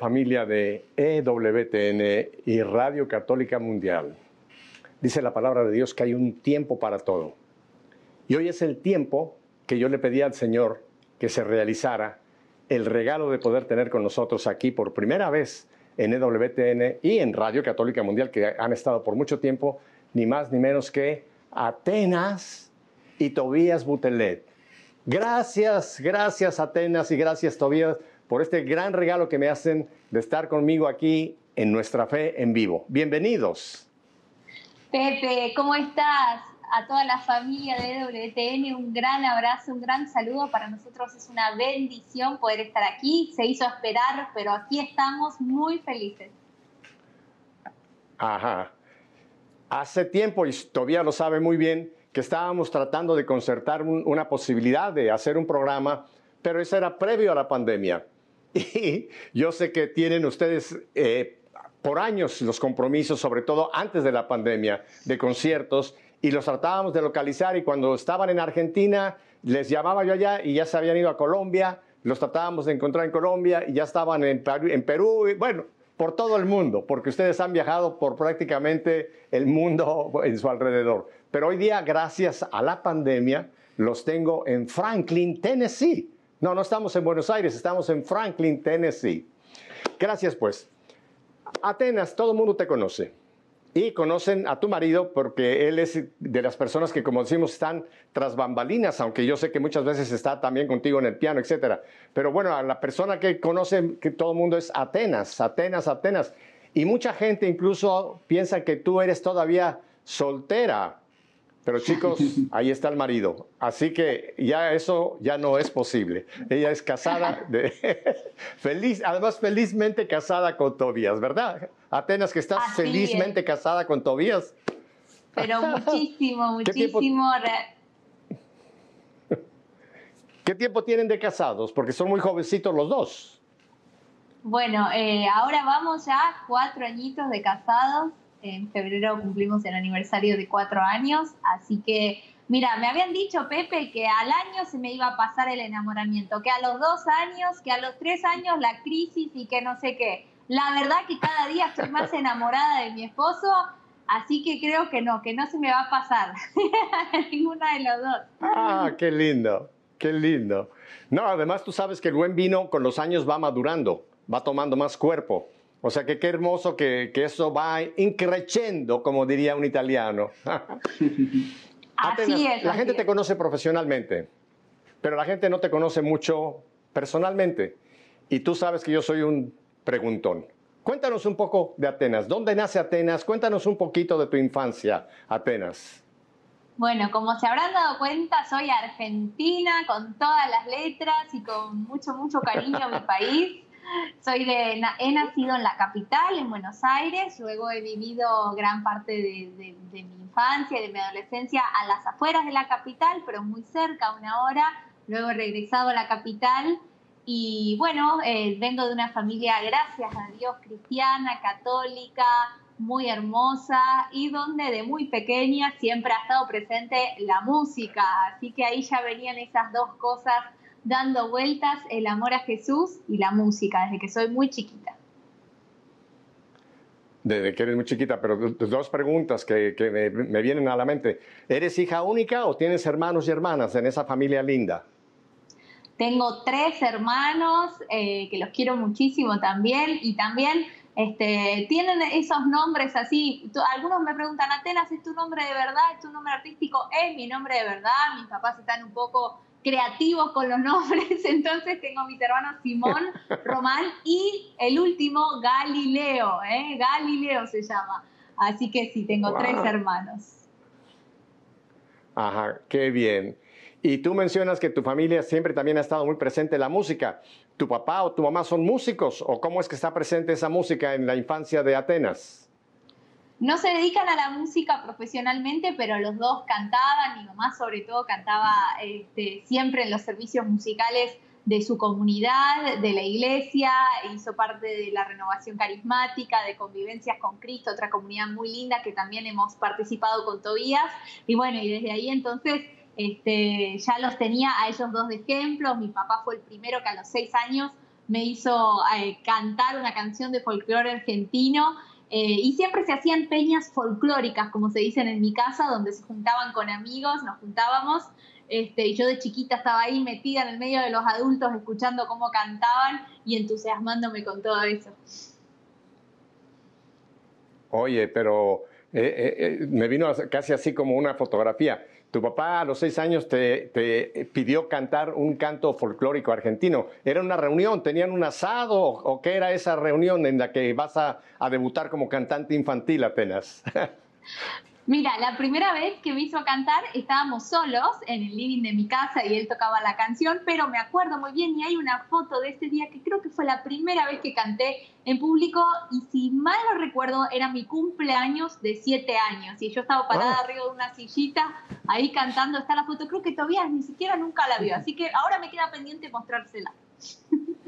familia de EWTN y Radio Católica Mundial. Dice la palabra de Dios que hay un tiempo para todo. Y hoy es el tiempo que yo le pedí al Señor que se realizara el regalo de poder tener con nosotros aquí por primera vez en EWTN y en Radio Católica Mundial, que han estado por mucho tiempo, ni más ni menos que Atenas y Tobías Butelet. Gracias, gracias Atenas y gracias Tobías por este gran regalo que me hacen de estar conmigo aquí en Nuestra Fe en Vivo. Bienvenidos. Pepe, ¿cómo estás? A toda la familia de WTN, un gran abrazo, un gran saludo. Para nosotros es una bendición poder estar aquí. Se hizo esperar, pero aquí estamos muy felices. Ajá. Hace tiempo, y todavía lo sabe muy bien, que estábamos tratando de concertar una posibilidad de hacer un programa, pero eso era previo a la pandemia. Y yo sé que tienen ustedes eh, por años los compromisos, sobre todo antes de la pandemia, de conciertos, y los tratábamos de localizar y cuando estaban en Argentina, les llamaba yo allá y ya se habían ido a Colombia, los tratábamos de encontrar en Colombia y ya estaban en Perú, en Perú y bueno, por todo el mundo, porque ustedes han viajado por prácticamente el mundo en su alrededor. Pero hoy día, gracias a la pandemia, los tengo en Franklin, Tennessee no, no estamos en Buenos Aires, estamos en Franklin, Tennessee. Gracias, pues. Atenas, todo el mundo te conoce. Y conocen a tu marido porque él es de las personas que, como decimos, están tras bambalinas, aunque yo sé que muchas veces está también contigo en el piano, etc. Pero bueno, la persona que conoce que todo el mundo es Atenas, Atenas, Atenas. Y mucha gente incluso piensa que tú eres todavía soltera. Pero chicos, ahí está el marido. Así que ya eso ya no es posible. Ella es casada, de, feliz, además felizmente casada con Tobías, ¿verdad? Atenas, que estás felizmente casada con Tobías. Pero muchísimo, muchísimo. ¿Qué tiempo, tienen de casados? Porque son muy jovencitos los dos. Bueno, eh, ahora vamos ya cuatro añitos de casados en febrero cumplimos el aniversario de cuatro años, así que, mira, me habían dicho, Pepe, que al año se me iba a pasar el enamoramiento, que a los dos años, que a los tres años la crisis y que no sé qué. La verdad que cada día estoy más enamorada de mi esposo, así que creo que no, que no se me va a pasar ninguna de los dos. Ah, qué lindo, qué lindo. No, además tú sabes que el buen vino con los años va madurando, va tomando más cuerpo. O sea que qué hermoso que, eso va increciendo, como diría un italiano. así es. La gente te conoce profesionalmente, pero la gente no te conoce mucho personalmente. Y tú sabes que yo soy un preguntón. Cuéntanos un poco de Atenas. ¿Dónde nace Atenas? Cuéntanos un poquito de tu infancia, Atenas. Bueno, como se habrán dado cuenta, soy argentina con todas las letras y con mucho, mucho cariño a mi país. Soy he nacido en la capital, en Buenos Aires, luego he vivido gran parte de, mi infancia y de mi adolescencia a las afueras de la capital, pero muy cerca, una hora, luego he regresado a la capital y bueno, eh, vengo de una familia, gracias a Dios, cristiana, católica, muy hermosa y donde de muy pequeña siempre ha estado presente la música, así que ahí ya venían esas dos cosas dando vueltas el amor a Jesús y la música desde que soy muy chiquita. Desde que eres muy chiquita, pero dos preguntas que, me, vienen a la mente. ¿Eres hija única o tienes hermanos y hermanas en esa familia linda? Tengo tres hermanos eh, que los quiero muchísimo también y también este, tienen esos nombres así. Algunos me preguntan, Atenas, ¿es tu nombre de verdad? ¿Es tu nombre artístico? Es mi nombre de verdad. Mis papás están un poco creativos con los nombres, entonces tengo mis hermanos Simón, Román y el último Galileo, ¿eh? Galileo se llama. Así que sí, tengo tres hermanos. Ajá, qué bien. Y tú mencionas que tu familia siempre también ha estado muy presente en la música. ¿Tu papá o tu mamá son músicos o cómo es que está presente esa música en la infancia de Atenas? No se dedican a la música profesionalmente, pero los dos cantaban, mi mamá sobre todo cantaba este, siempre en los servicios musicales de su comunidad, de la iglesia, hizo parte de la renovación carismática, de convivencias con Cristo, otra comunidad muy linda que también hemos participado con Tobías. Y bueno, y desde ahí entonces este, ya los tenía a ellos dos de ejemplos. Mi papá fue el primero que a los seis años me hizo eh, cantar una canción de folclore argentino. Eh, y siempre se hacían peñas folclóricas, como se dicen en mi casa, donde se juntaban con amigos, nos juntábamos. Este, y yo de chiquita estaba ahí metida en el medio de los adultos, escuchando cómo cantaban y entusiasmándome con todo eso. Oye, pero me vino casi así como una fotografía. Tu papá a los seis años te, pidió cantar un canto folclórico argentino. ¿Era una reunión? ¿Tenían un asado? ¿O qué era esa reunión en la que vas a, a debutar como cantante infantil apenas? Mira, la primera vez que me hizo cantar estábamos solos en el living de mi casa y él tocaba la canción, pero me acuerdo muy bien y hay una foto de ese día que creo que fue la primera vez que canté en público y si mal no recuerdo era mi cumpleaños de siete años y yo estaba parada arriba de una sillita ahí cantando, está la foto, creo que todavía ni siquiera nunca la vio, así que ahora me queda pendiente mostrársela.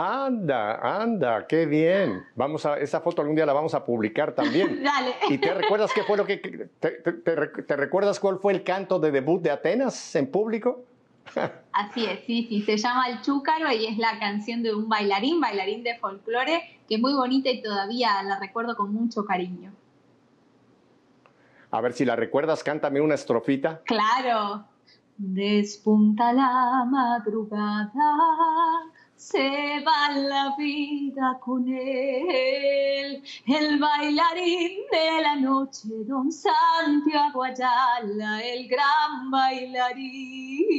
Anda, anda, qué bien. Vamos a, esa foto algún día la vamos a publicar también. Dale. ¿Y te recuerdas qué fue lo que te, recuerdas cuál fue el canto de debut de Atenas en público? Así es, sí, sí, se llama El Chúcaro y es la canción de un bailarín, bailarín de folclore, que es muy bonita y todavía la recuerdo con mucho cariño. A ver si la recuerdas, cántame una estrofita. Claro. Despunta la madrugada se va la vida con él. El bailarín de la noche, don Santiago Ayala, el gran bailarín.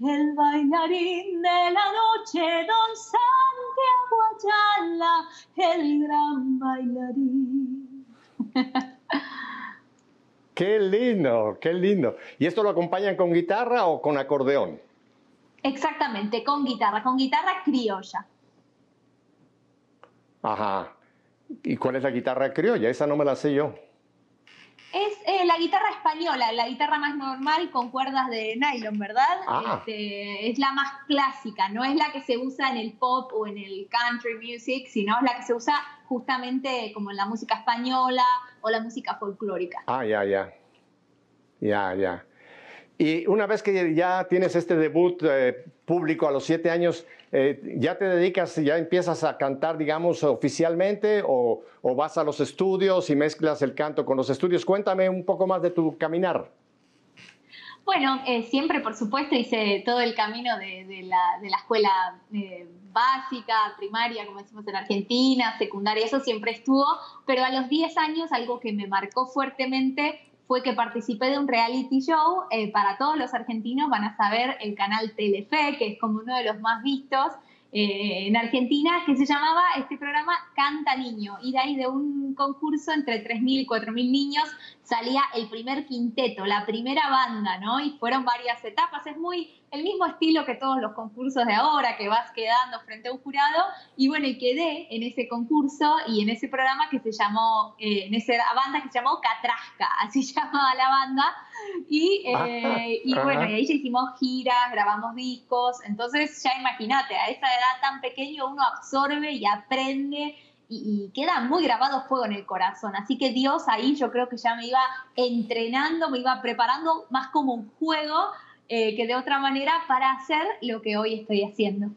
El bailarín de la noche, don Santiago Ayala, el gran bailarín. Qué lindo, qué lindo. ¿Y esto lo acompañan con guitarra o con acordeón? Exactamente, con guitarra, con guitarra criolla. Ajá. ¿Y cuál es la guitarra criolla? Esa no me la sé yo. Es eh, la guitarra española, la guitarra más normal con cuerdas de nylon, ¿verdad? Ah. Este, es la más clásica, no es la que se usa en el pop o en el country music, sino es la que se usa justamente como en la música española o la música folclórica. Ah, ya, ya. Ya, ya. Y una vez que ya tienes este debut eh, público a los siete años, eh, ¿ya te dedicas, ya empiezas a cantar, digamos, oficialmente o, vas a los estudios y mezclas el canto con los estudios? Cuéntame un poco más de tu caminar. Bueno, eh, siempre, por supuesto, hice todo el camino de, la, de la, escuela básica, primaria, como decimos en Argentina, secundaria, eso siempre estuvo, pero a los 10 años algo que me marcó fuertemente fue que participé de un reality show. Eh, para todos los argentinos van a saber el canal Telefe, que es como uno de los más vistos eh, en Argentina, que se llamaba este programa Canta Niño. Y de ahí de un concurso entre 3.000 y 4.000 niños salía el primer quinteto, la primera banda, ¿no? Y fueron varias etapas. Es muy el mismo estilo que todos los concursos de ahora, que vas quedando frente a un jurado. Y bueno, y quedé en ese concurso y en ese programa que se llamó, eh, en esa banda que se llamó Catrasca, así llamaba la banda. Y, eh, y bueno, y ahí ya hicimos giras, grabamos discos. Entonces, ya imagínate, a esa edad tan pequeña uno absorbe y aprende y, queda muy grabado fuego en el corazón. Así que Dios ahí yo creo que ya me iba entrenando, me iba preparando más como un juego eh, que de otra manera para hacer lo que hoy estoy haciendo.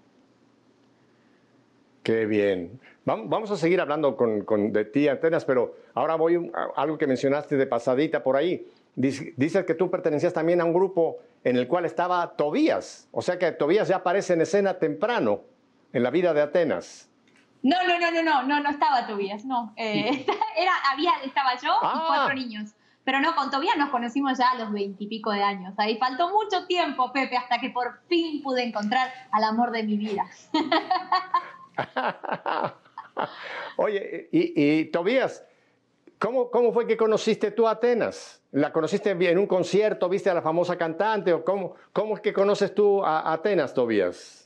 Qué bien. Vamos a seguir hablando con, de ti, Antenas, pero ahora voy a algo que mencionaste de pasadita por ahí. Dices que tú pertenecías también a un grupo en el cual estaba Tobías, o sea que Tobías ya aparece en escena temprano en la vida de Atenas. No, no, no, no, no, no, no estaba Tobías, no. Eh, era, había, estaba yo y ah. cuatro niños. Pero no, con Tobías nos conocimos ya a los veintipico de años. Ahí faltó mucho tiempo, Pepe, hasta que por fin pude encontrar al amor de mi vida. Oye, y, Tobías, ¿cómo, ¿cómo, fue que conociste tú a Atenas? ¿La conociste en un concierto? ¿Viste a la famosa cantante? ¿O cómo, cómo es que conoces tú a Atenas, Tobías?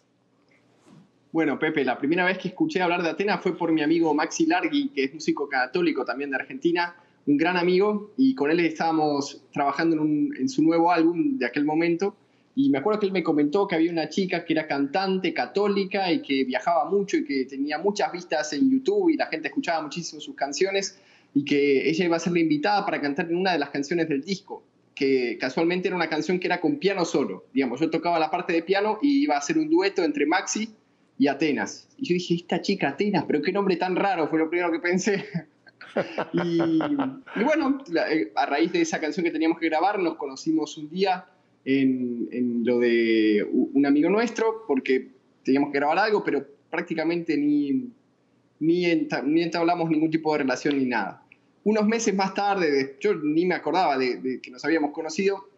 Bueno, Pepe, la primera vez que escuché hablar de Atenas fue por mi amigo Maxi Largui, que es músico católico también de Argentina, un gran amigo, y con él estábamos trabajando en, su nuevo álbum de aquel momento. Y me acuerdo que él me comentó que había una chica que era cantante católica y que viajaba mucho y que tenía muchas vistas en YouTube y la gente escuchaba muchísimo sus canciones y que ella iba a ser la invitada para cantar en una de las canciones del disco, que casualmente era una canción que era con piano solo. Digamos, yo tocaba la parte de piano y iba a ser un dueto entre Maxi y Atenas. Y yo dije, esta chica Atenas, pero qué nombre tan raro, fue lo primero que pensé. y, bueno, eh, a raíz de esa canción que teníamos que grabar, nos conocimos un día en, lo de un amigo nuestro, porque teníamos que grabar algo, pero prácticamente ni, ni, entablamos ningún tipo de relación ni nada. Unos meses más tarde, yo ni me acordaba de que nos habíamos conocido,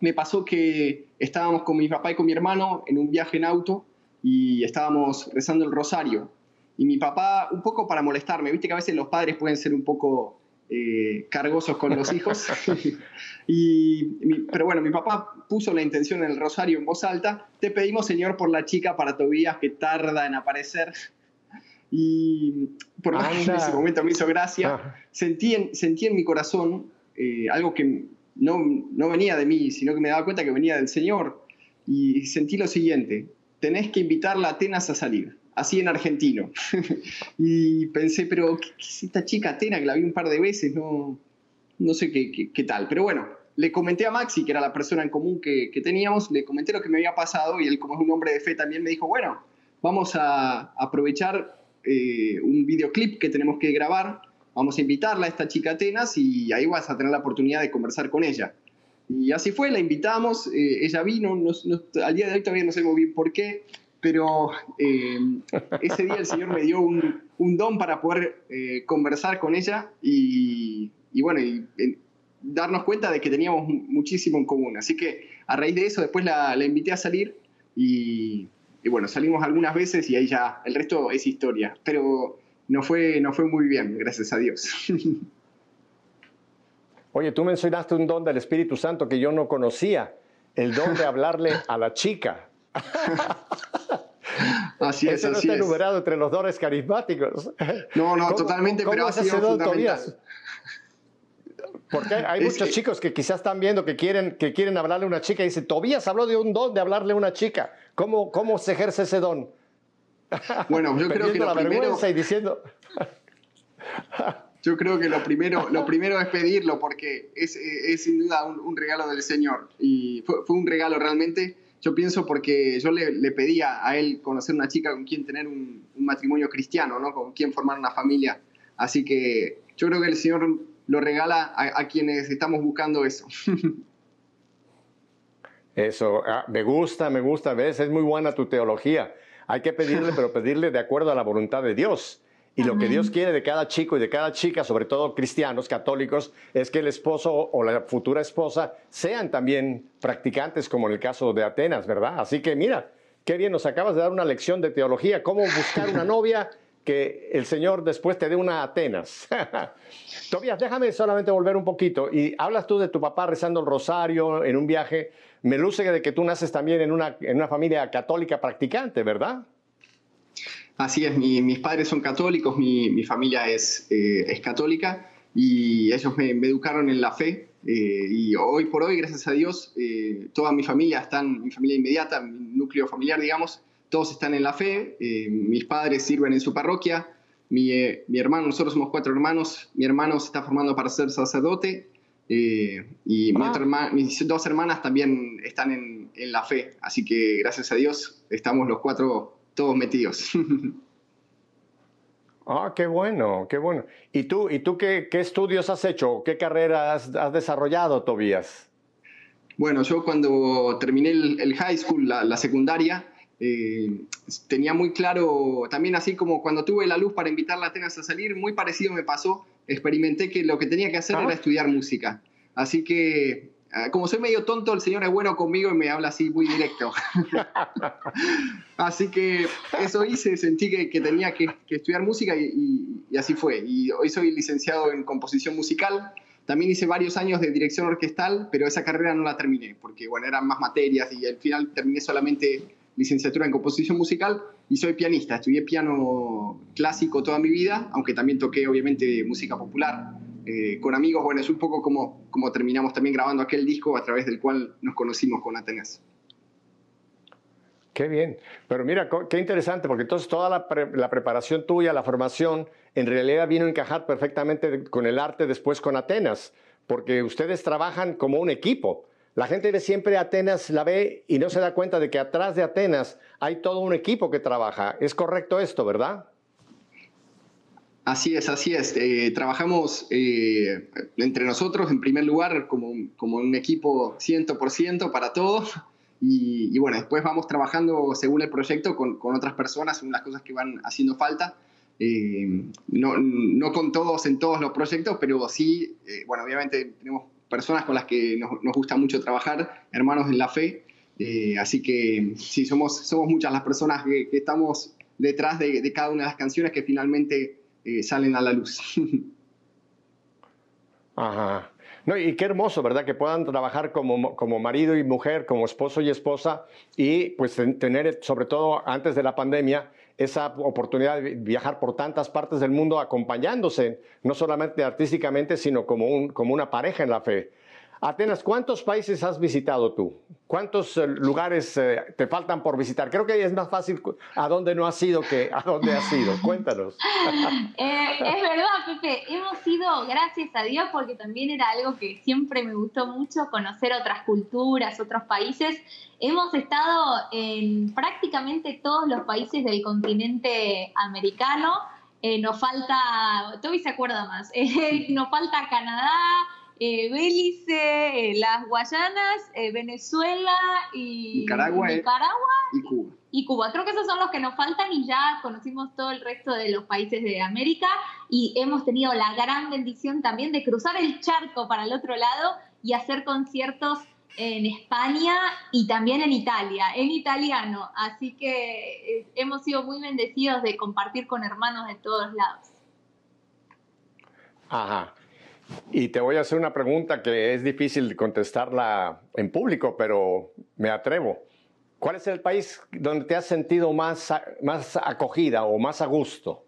me pasó que estábamos con mi papá y con mi hermano en un viaje en auto y estábamos rezando el rosario. Y mi papá, un poco para molestarme, viste que a veces los padres pueden ser un poco eh, cargosos con los hijos. y, pero bueno, mi papá puso la intención en el rosario en voz alta, te pedimos Señor por la chica para Tobías que tarda en aparecer. Y por lo en ese momento me hizo gracia. Ah. Sentí, en, sentí en mi corazón eh, algo que no, no venía de mí, sino que me daba cuenta que venía del Señor. Y sentí lo siguiente, tenés que invitarla a Atenas a salir, así en argentino. y pensé, pero ¿qué, es esta chica Atenas que la vi un par de veces? No, no sé qué, qué, tal. Pero bueno, le comenté a Maxi, que era la persona en común que, teníamos, le comenté lo que me había pasado y él, como es un hombre de fe, también me dijo, bueno, vamos a aprovechar eh, un videoclip que tenemos que grabar vamos a invitarla a esta chica Atenas y ahí vas a tener la oportunidad de conversar con ella. Y así fue, la invitamos, eh, ella vino, al día de hoy todavía no sabemos bien por qué, pero eh, ese día el Señor me dio un, don para poder eh, conversar con ella y, bueno, y, darnos cuenta de que teníamos muchísimo en común. Así que a raíz de eso después la, la invité a salir y, bueno, salimos algunas veces y ahí ya el resto es historia. Pero no fue, no fue muy bien, gracias a Dios. Oye, tú mencionaste un don del Espíritu Santo que yo no conocía, el don de hablarle a la chica. Así es, Ese no está enumerado entre los dones carismáticos. No, no, totalmente, pero ha sido fundamental. Porque hay muchos chicos que quizás están viendo que quieren, que quieren hablarle a una chica y dicen, Tobías habló de un don de hablarle a una chica. ¿Cómo, cómo se ejerce ese don? Bueno, yo creo que lo primero... y diciendo... yo creo que lo primero, lo primero es pedirlo porque es, es sin duda un, regalo del Señor y fue, fue, un regalo realmente. Yo pienso porque yo le, le pedía a él conocer una chica con quien tener un, un, matrimonio cristiano, ¿no? con quien formar una familia. Así que yo creo que el Señor lo regala a, a quienes estamos buscando eso. Eso, ah, me gusta, me gusta, ves, es muy buena tu teología. Hay que pedirle, pero pedirle de acuerdo a la voluntad de Dios. Y lo que Dios quiere de cada chico y de cada chica, sobre todo cristianos, católicos, es que el esposo o la futura esposa sean también practicantes, como en el caso de Atenas, ¿verdad? Así que mira, qué bien, nos acabas de dar una lección de teología, cómo buscar una novia que el Señor después te dé una Atenas. Tobías, déjame solamente volver un poquito. Y hablas tú de tu papá rezando el rosario en un viaje. Me luce de que tú naces también en una, en una familia católica practicante, ¿verdad? Así es, mis padres son católicos, mi, familia es, eh, es, católica y ellos me, educaron en la fe. Eh, y hoy por hoy, gracias a Dios, eh, toda mi familia está, mi familia inmediata, mi núcleo familiar, digamos, todos están en la fe, eh, mis padres sirven en su parroquia, mi, eh, mi, hermano, nosotros somos cuatro hermanos, mi hermano se está formando para ser sacerdote eh, y ah. mis dos hermanas también están en, en, la fe, así que gracias a Dios estamos los cuatro todos metidos. Ah, qué bueno, qué bueno. ¿Y tú, y tú qué, qué estudios has hecho? ¿Qué carrera has, has, desarrollado, Tobías? Bueno, yo cuando terminé el, el high school, la, la secundaria, eh, tenía muy claro, también así como cuando tuve la luz para invitar a Atenas a salir, muy parecido me pasó, experimenté que lo que tenía que hacer era estudiar música. Así que, ah, como soy medio tonto, el Señor es bueno conmigo y me habla así muy directo. así que eso hice, sentí que, que tenía que, estudiar música y, y, así fue. Y hoy soy licenciado en composición musical. También hice varios años de dirección orquestal, pero esa carrera no la terminé, porque bueno, eran más materias y al final terminé solamente licenciatura en composición musical y soy pianista. Estudié piano clásico toda mi vida, aunque también toqué obviamente música popular. Eh, con amigos, bueno, es un poco como, como terminamos también grabando aquel disco a través del cual nos conocimos con Atenas. Qué bien. Pero mira, qué interesante, porque entonces toda la, la, preparación tuya, la formación, en realidad vino a encajar perfectamente con el arte después con Atenas, porque ustedes trabajan como un equipo La gente ve siempre Atenas, la ve y no se da cuenta de que atrás de Atenas hay todo un equipo que trabaja. ¿Es correcto esto, verdad? Así es, así es. Eh, trabajamos eh, entre nosotros, en primer lugar, como, como un equipo 100% para todo. Y, bueno, después vamos trabajando según el proyecto con, con, otras personas, según las cosas que van haciendo falta. Eh, no, no, con todos en todos los proyectos, pero sí, bueno, obviamente tenemos personas con las que nos, nos gusta mucho trabajar, hermanos en la fe. así que sí, somos, somos muchas las personas que, que estamos detrás de, de, cada una de las canciones que finalmente eh, salen a la luz. Ajá. No, y qué hermoso, ¿verdad? Que puedan trabajar como, como marido y mujer, como esposo y esposa, y pues tener, sobre todo antes de la pandemia, esa oportunidad de viajar por tantas partes del mundo acompañándose, no solamente artísticamente, sino como, un, como una pareja en la fe. Atenas, ¿cuántos países has visitado tú? ¿Cuántos eh, lugares eh, te faltan por visitar? Creo que es más fácil a dónde no has ido que a dónde has ido. Cuéntanos. Eh, es verdad, Pepe. Hemos ido, gracias a Dios, porque también era algo que siempre me gustó mucho, conocer otras culturas, otros países. Hemos estado en prácticamente todos los países del continente americano. nos falta, Toby se acuerda más, nos falta Canadá, eh, Belice, eh, las Guayanas, eh, Venezuela y Nicaragua, y Cuba. Y Cuba. Creo que esos son los que nos faltan y ya conocimos todo el resto de los países de América y hemos tenido la gran bendición también de cruzar el charco para el otro lado y hacer conciertos en España y también en Italia, en italiano. Así que hemos sido muy bendecidos de compartir con hermanos de todos lados. Ajá. Y te voy a hacer una pregunta que es difícil contestarla en público, pero me atrevo. ¿Cuál es el país donde te has sentido más, más acogida o más a gusto?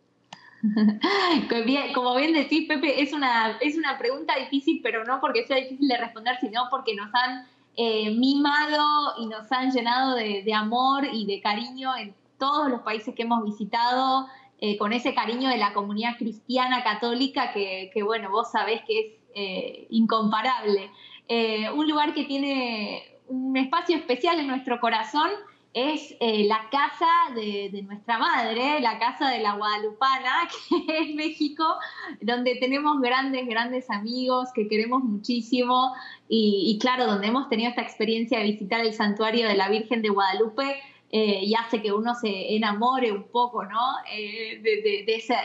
Como bien decís, Pepe, es una, es una pregunta difícil, pero no porque sea difícil de responder, sino porque nos han eh, mimado y nos han llenado de, de amor y de cariño en todos los países que hemos visitado. Eh, con ese cariño de la comunidad cristiana católica que, bueno, vos sabés que es eh, incomparable. Eh, un lugar que tiene un espacio especial en nuestro corazón es la casa de, nuestra madre, la casa de la Guadalupana, que es México, donde tenemos grandes, grandes amigos que queremos muchísimo y, y claro, donde hemos tenido esta experiencia de visitar el santuario de la Virgen de Guadalupe eh, y hace que uno se enamore un poco, ¿no? Eh, de, esa,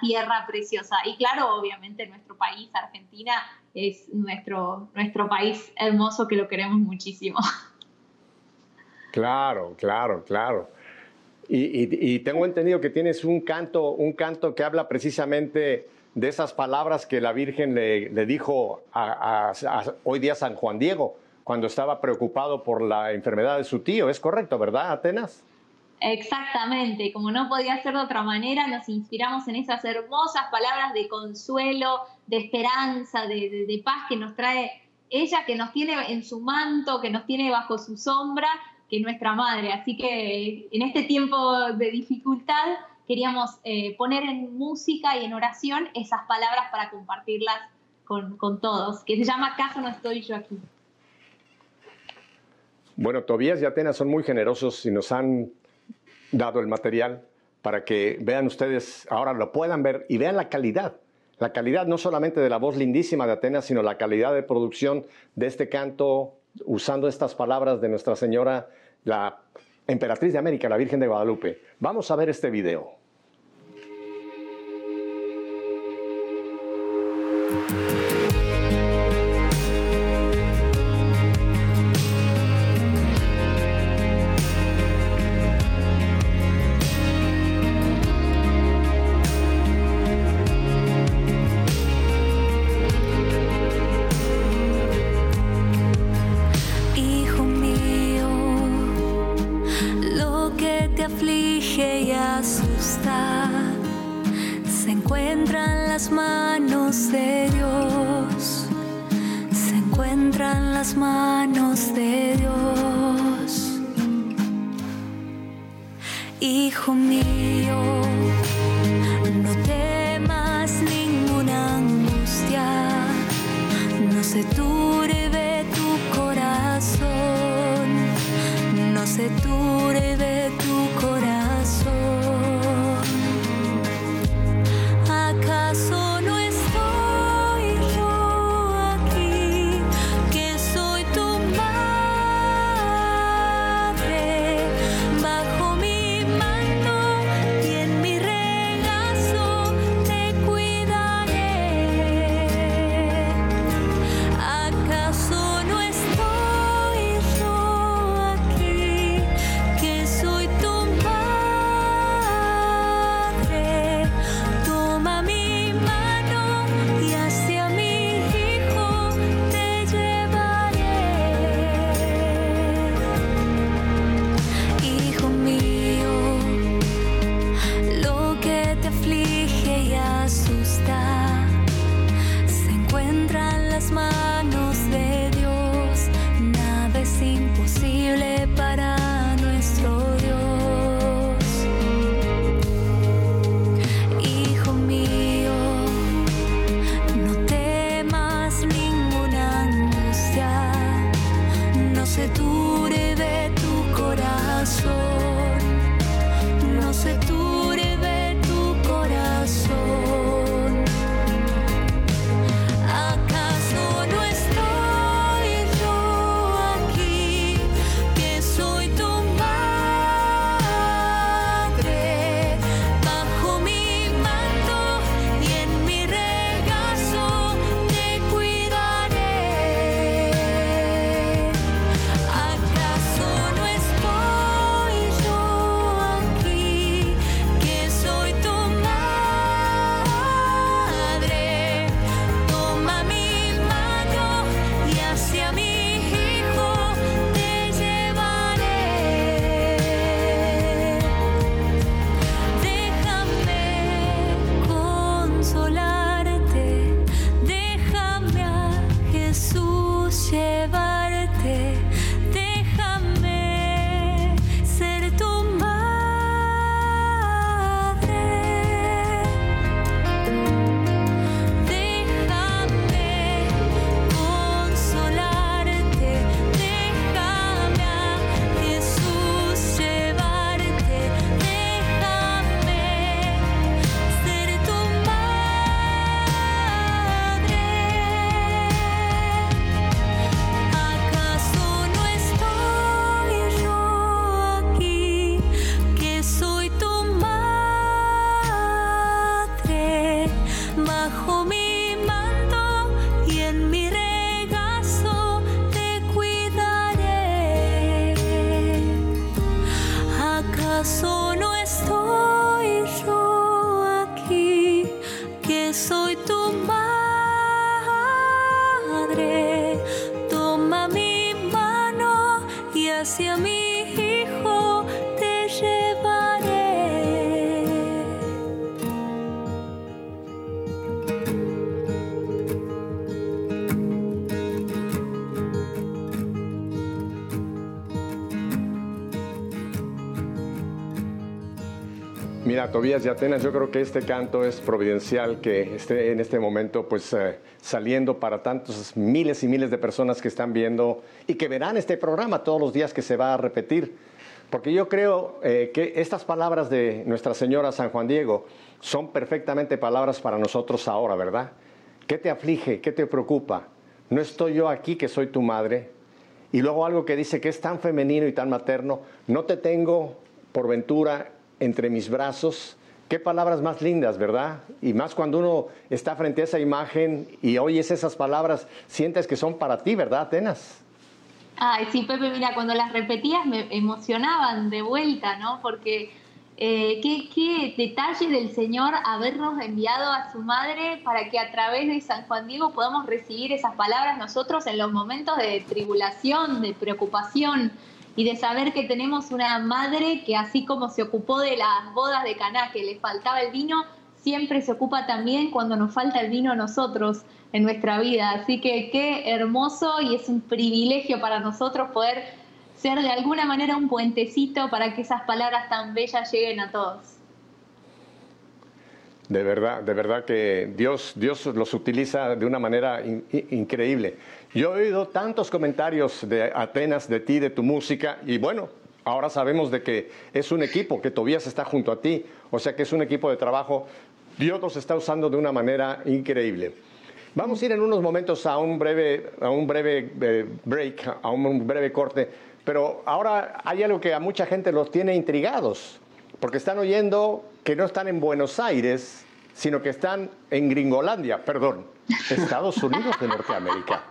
tierra preciosa. Y claro, obviamente nuestro país, Argentina, es nuestro, nuestro país hermoso que lo queremos muchísimo. Claro, claro, claro. Y, tengo entendido que tienes un canto, un canto que habla precisamente de esas palabras que la Virgen le, dijo a, hoy día San Juan Diego cuando estaba preocupado por la enfermedad de su tío. ¿Es correcto, verdad, Atenas? Exactamente, como no podía ser de otra manera, nos inspiramos en esas hermosas palabras de consuelo, de esperanza, de, paz que nos trae ella, que nos tiene en su manto, que nos tiene bajo su sombra, que nuestra madre. Así que en este tiempo de dificultad queríamos eh, poner en música y en oración esas palabras para compartirlas con, con todos, que se llama ¿Acaso no estoy yo aquí? Bueno, Tobías y Atenas son muy generosos y nos han dado el material para que vean ustedes, ahora lo puedan ver y vean la calidad. La calidad no solamente de la voz lindísima de Atenas, sino la calidad de producción de este canto usando estas palabras de Nuestra Señora, la Emperatriz de América, la Virgen de Guadalupe. Vamos a ver este video. Se turbe tu corazón. So. Tobías de Atenas, yo creo que este canto es providencial que esté en este momento pues eh, saliendo para tantos miles y miles de personas que están viendo y que verán este programa todos los días que se va a repetir. Porque yo creo eh, que estas palabras de Nuestra Señora San Juan Diego son perfectamente palabras para nosotros ahora, ¿verdad? ¿Qué te aflige? ¿Qué te preocupa? No estoy yo aquí que soy tu madre. Y luego algo que dice que es tan femenino y tan materno, no te tengo por ventura entre mis brazos. Qué palabras más lindas, ¿verdad? Y más cuando uno está frente a esa imagen y oyes esas palabras, sientes que son para ti, ¿verdad, Atenas? Ay, sí, Pepe, mira, cuando las repetías me emocionaban de vuelta, ¿no? Porque eh, qué, qué detalle del Señor habernos enviado a su madre para que a través de San Juan Diego podamos recibir esas palabras nosotros en los momentos de tribulación, de preocupación, y de saber que tenemos una madre que así como se ocupó de las bodas de Caná, que le faltaba el vino, siempre se ocupa también cuando nos falta el vino a nosotros en nuestra vida. Así que qué hermoso y es un privilegio para nosotros poder ser de alguna manera un puentecito para que esas palabras tan bellas lleguen a todos. De verdad, de verdad que Dios, Dios los utiliza de una manera increíble. Yo he oído tantos comentarios de Atenas, de ti, de tu música, y bueno, ahora sabemos de que es un equipo, que Tobías está junto a ti, o sea que es un equipo de trabajo. Dios los está usando de una manera increíble. Vamos a ir en unos momentos a un breve, a un breve eh, break, a un breve corte, pero ahora hay algo que a mucha gente los tiene intrigados, porque están oyendo que no están en Buenos Aires, sino que están en Gringolandia, perdón, Estados Unidos de Norteamérica.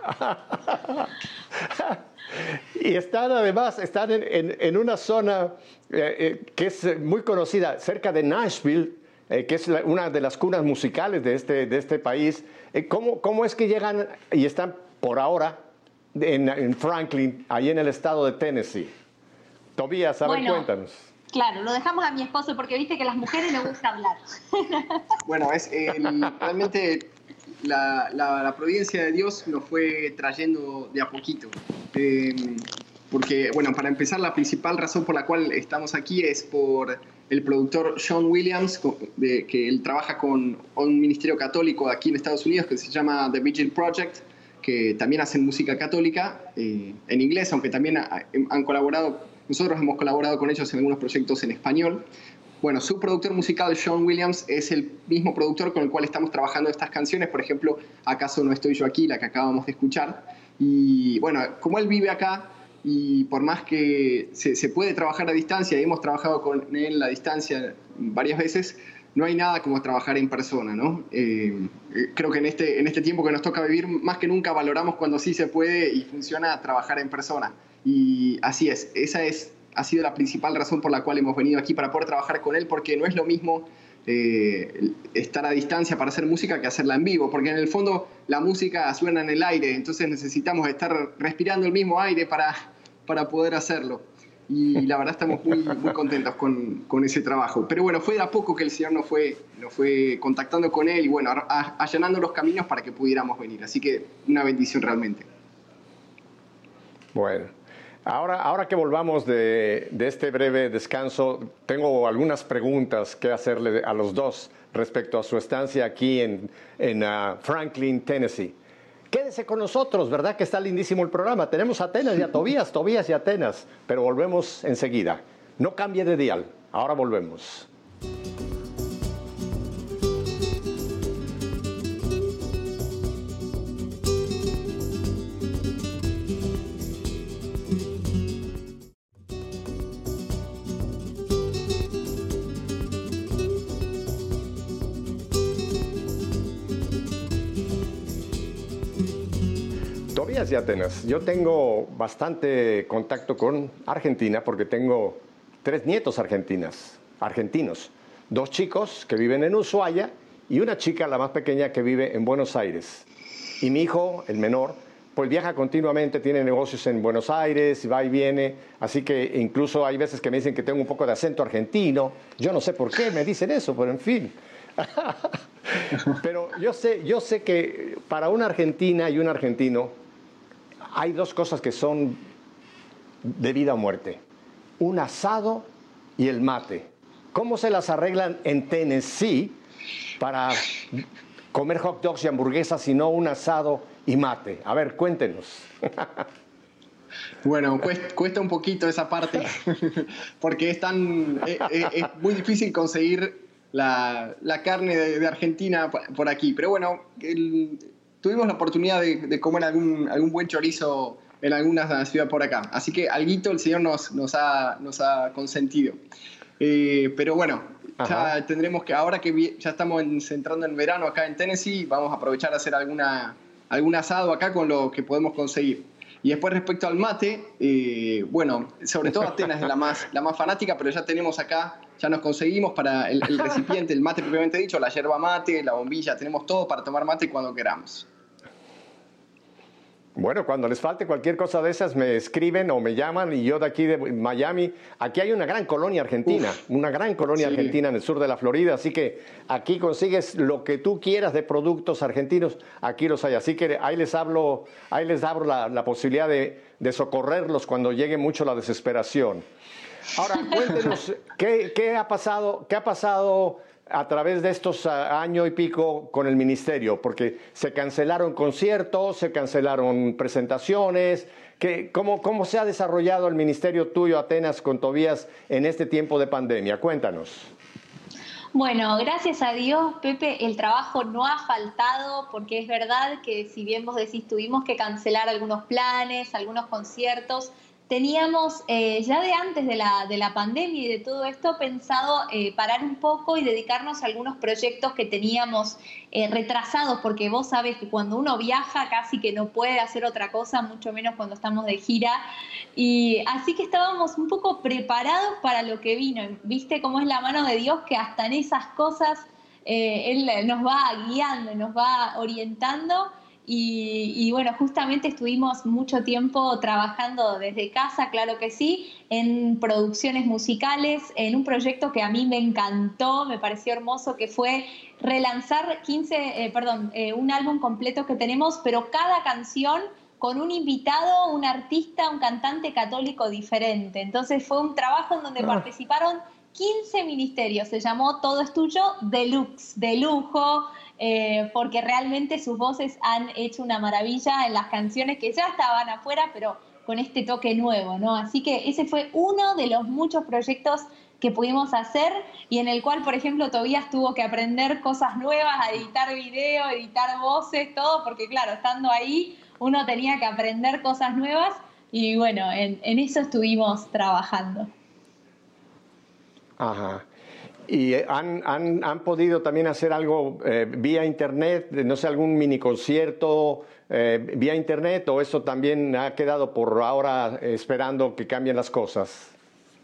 y están además, están en, una zona eh, eh, que es muy conocida, cerca de Nashville, eh, que es una de las cunas musicales de este, de este país. ¿cómo, ¿Cómo es que llegan y están por ahora en, en Franklin, ahí en el estado de Tennessee? Tobías, a ver, cuéntanos. Claro, lo dejamos a mi esposo porque viste que a las mujeres les gusta hablar. Bueno, es realmente la, providencia de Dios nos fue trayendo de a poquito. Eh, porque, bueno, para empezar, la principal razón por la cual estamos aquí es por el productor Sean Williams, que él trabaja con un ministerio católico aquí en Estados Unidos que se llama The Vigil Project, que también hacen música católica eh, en inglés, aunque también han colaborado, nosotros hemos colaborado con ellos en algunos proyectos en español. Bueno, su productor musical, Sean Williams, es el mismo productor con el cual estamos trabajando estas canciones, por ejemplo, ¿Acaso no estoy yo aquí?, la que acabamos de escuchar. Y bueno, como él vive acá, y por más que se, puede trabajar a distancia, y hemos trabajado con él a distancia varias veces, no hay nada como trabajar en persona, ¿no? Eh, eh, creo que en este, en este tiempo que nos toca vivir, más que nunca valoramos cuando sí se puede y funciona trabajar en persona. Y así es, esa es, ha sido la principal razón por la cual hemos venido aquí para poder trabajar con él, porque no es lo mismo eh, estar a distancia para hacer música que hacerla en vivo, porque en el fondo la música suena en el aire, entonces necesitamos estar respirando el mismo aire para, para poder hacerlo. Y la verdad estamos muy, muy contentos con, con, ese trabajo. Pero bueno, fue de a poco que el Señor nos fue, nos fue contactando con Él y bueno, allanando los caminos para que pudiéramos venir. Así que una bendición realmente. Bueno. Ahora, ahora que volvamos de, este breve descanso, tengo algunas preguntas que hacerle a los dos respecto a su estancia aquí en, ah, Franklin, Tennessee. Quédese con nosotros, ¿verdad que está lindísimo el programa? Tenemos Atenas y a Tobías, Tobías y Atenas, pero volvemos enseguida. No cambie de dial, ahora volvemos. Y Atenas. Yo tengo bastante contacto con Argentina porque tengo tres nietos argentinas, argentinos. Dos chicos que viven en Ushuaia y una chica, la más pequeña, que vive en Buenos Aires. Y mi hijo, el menor, pues viaja continuamente, tiene negocios en Buenos Aires, va y viene, así que incluso hay veces que me dicen que tengo un poco de acento argentino. Yo no sé por qué me dicen eso, pero en fin. pero yo sé, yo sé que para una argentina y un argentino, hay dos cosas que son de vida o muerte. Un asado y el mate. ¿Cómo se las arreglan en Tennessee para comer hot dogs y hamburguesas y no un asado y mate? A ver, cuéntenos. Bueno, cuesta, un poquito esa parte, porque es, tan, eh, eh, es, muy difícil conseguir la, carne de, Argentina por aquí. Pero bueno, el, tuvimos la oportunidad de, comer algún, algún buen chorizo en alguna ciudad por acá. Así que alguito el Señor nos, nos, ha, nos ha consentido. Eh, pero bueno, ya tendremos que, ahora que ya estamos entrando en verano acá en Tennessee, vamos a aprovechar a hacer alguna, algún asado acá con lo que podemos conseguir. Y después respecto al mate, eh, bueno, sobre todo Atenas es la más, la más fanática, pero ya tenemos acá, ya nos conseguimos para el, recipiente, el mate propiamente dicho, la yerba mate, la bombilla, tenemos todo para tomar mate cuando queramos. Bueno, cuando les falte cualquier cosa de esas, me escriben o me llaman y yo de aquí de Miami, aquí hay una gran colonia argentina, una gran colonia argentina en el sur de la Florida, así que aquí consigues lo que tú quieras de productos argentinos, aquí los hay, así que ahí les hablo, ahí les abro la, posibilidad de, socorrerlos cuando llegue mucho la desesperación. Ahora, cuéntenos, ¿qué, qué ha pasado? ¿Qué ha pasado? A través de estos ah, año y pico con el ministerio? Porque se cancelaron conciertos, se cancelaron presentaciones. cómo, ¿Cómo se ha desarrollado el ministerio tuyo, Atenas, con Tobías, en este tiempo de pandemia? Cuéntanos. Bueno, gracias a Dios, Pepe, el trabajo no ha faltado porque es verdad que si bien vos decís tuvimos que cancelar algunos planes, algunos conciertos, teníamos eh, ya de antes de la, de la, pandemia y de todo esto pensado eh, parar un poco y dedicarnos a algunos proyectos que teníamos eh, retrasados, porque vos sabes que cuando uno viaja casi que no puede hacer otra cosa, mucho menos cuando estamos de gira. Y así que estábamos un poco preparados para lo que vino. Viste cómo es la mano de Dios que hasta en esas cosas Él nos va guiando, nos va orientando y, bueno, justamente estuvimos mucho tiempo trabajando desde casa, claro que sí, en producciones musicales, en un proyecto que a mí me encantó, me pareció hermoso, que fue relanzar 15, eh, perdón, eh, un álbum completo que tenemos, pero cada canción con un invitado, un artista, un cantante católico diferente. Entonces fue un trabajo en donde ah. participaron 15 ministerios, se llamó Todo es tuyo, deluxe, de lujo, eh, porque realmente sus voces han hecho una maravilla en las canciones que ya estaban afuera, pero con este toque nuevo, ¿no? Así que ese fue uno de los muchos proyectos que pudimos hacer y en el cual, por ejemplo, Tobías tuvo que aprender cosas nuevas, a editar video, editar voces, todo, porque claro, estando ahí uno tenía que aprender cosas nuevas y bueno, en, en eso estuvimos trabajando. Ajá. ¿Y han, han, han, podido también hacer algo eh, vía internet, no sé, algún mini concierto eh, vía internet o eso también ha quedado por ahora esperando que cambien las cosas?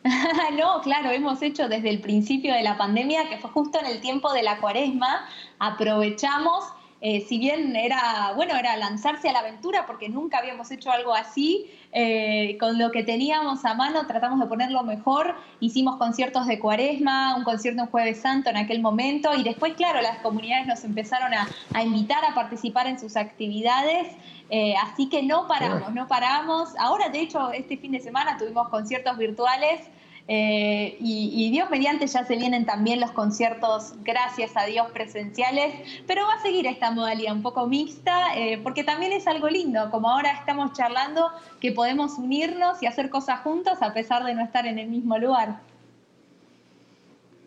no, claro, hemos hecho desde el principio de la pandemia, que fue justo en el tiempo de la cuaresma, aprovechamos eh, si bien era, bueno, era lanzarse a la aventura porque nunca habíamos hecho algo así, eh, con lo que teníamos a mano tratamos de ponerlo mejor, hicimos conciertos de cuaresma, un concierto en jueves santo en aquel momento y después, claro, las comunidades nos empezaron a, invitar a participar en sus actividades, eh, así que no paramos, no paramos. Ahora, de hecho, este fin de semana tuvimos conciertos virtuales. Eh, y, Dios mediante ya se vienen también los conciertos, gracias a Dios, presenciales, pero va a seguir esta modalidad un poco mixta, eh, porque también es algo lindo, como ahora estamos charlando, que podemos unirnos y hacer cosas juntos a pesar de no estar en el mismo lugar.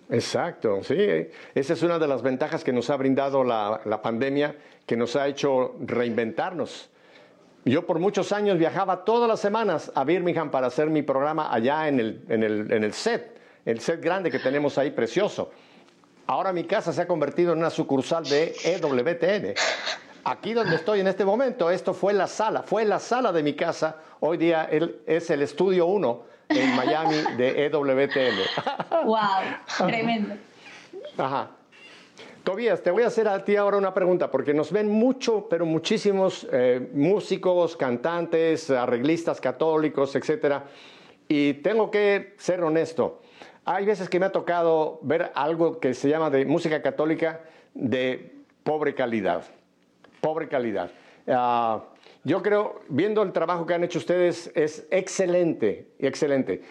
Exacto, sí. Esa es una de las ventajas que nos ha brindado la, la pandemia, que nos ha hecho reinventarnos. Yo por muchos años viajaba todas las semanas a Birmingham para hacer mi programa allá en el, en el, en el set, el set grande que tenemos ahí, precioso. Ahora mi casa se ha convertido en una sucursal de EWTN. Aquí donde estoy en este momento, esto fue la sala, fue la sala de mi casa. Hoy día es el estudio 1 en Miami de EWTN. ¡Wow! Tremendo. Ajá. Tobías, te voy a hacer a ti ahora una pregunta, porque nos ven mucho, pero muchísimos eh, músicos, cantantes, arreglistas católicos, etc. Y tengo que ser honesto. Hay veces que me ha tocado ver algo que se llama de música católica de pobre calidad. Pobre calidad. Ah, yo creo, viendo el trabajo que han hecho ustedes, es excelente, excelente.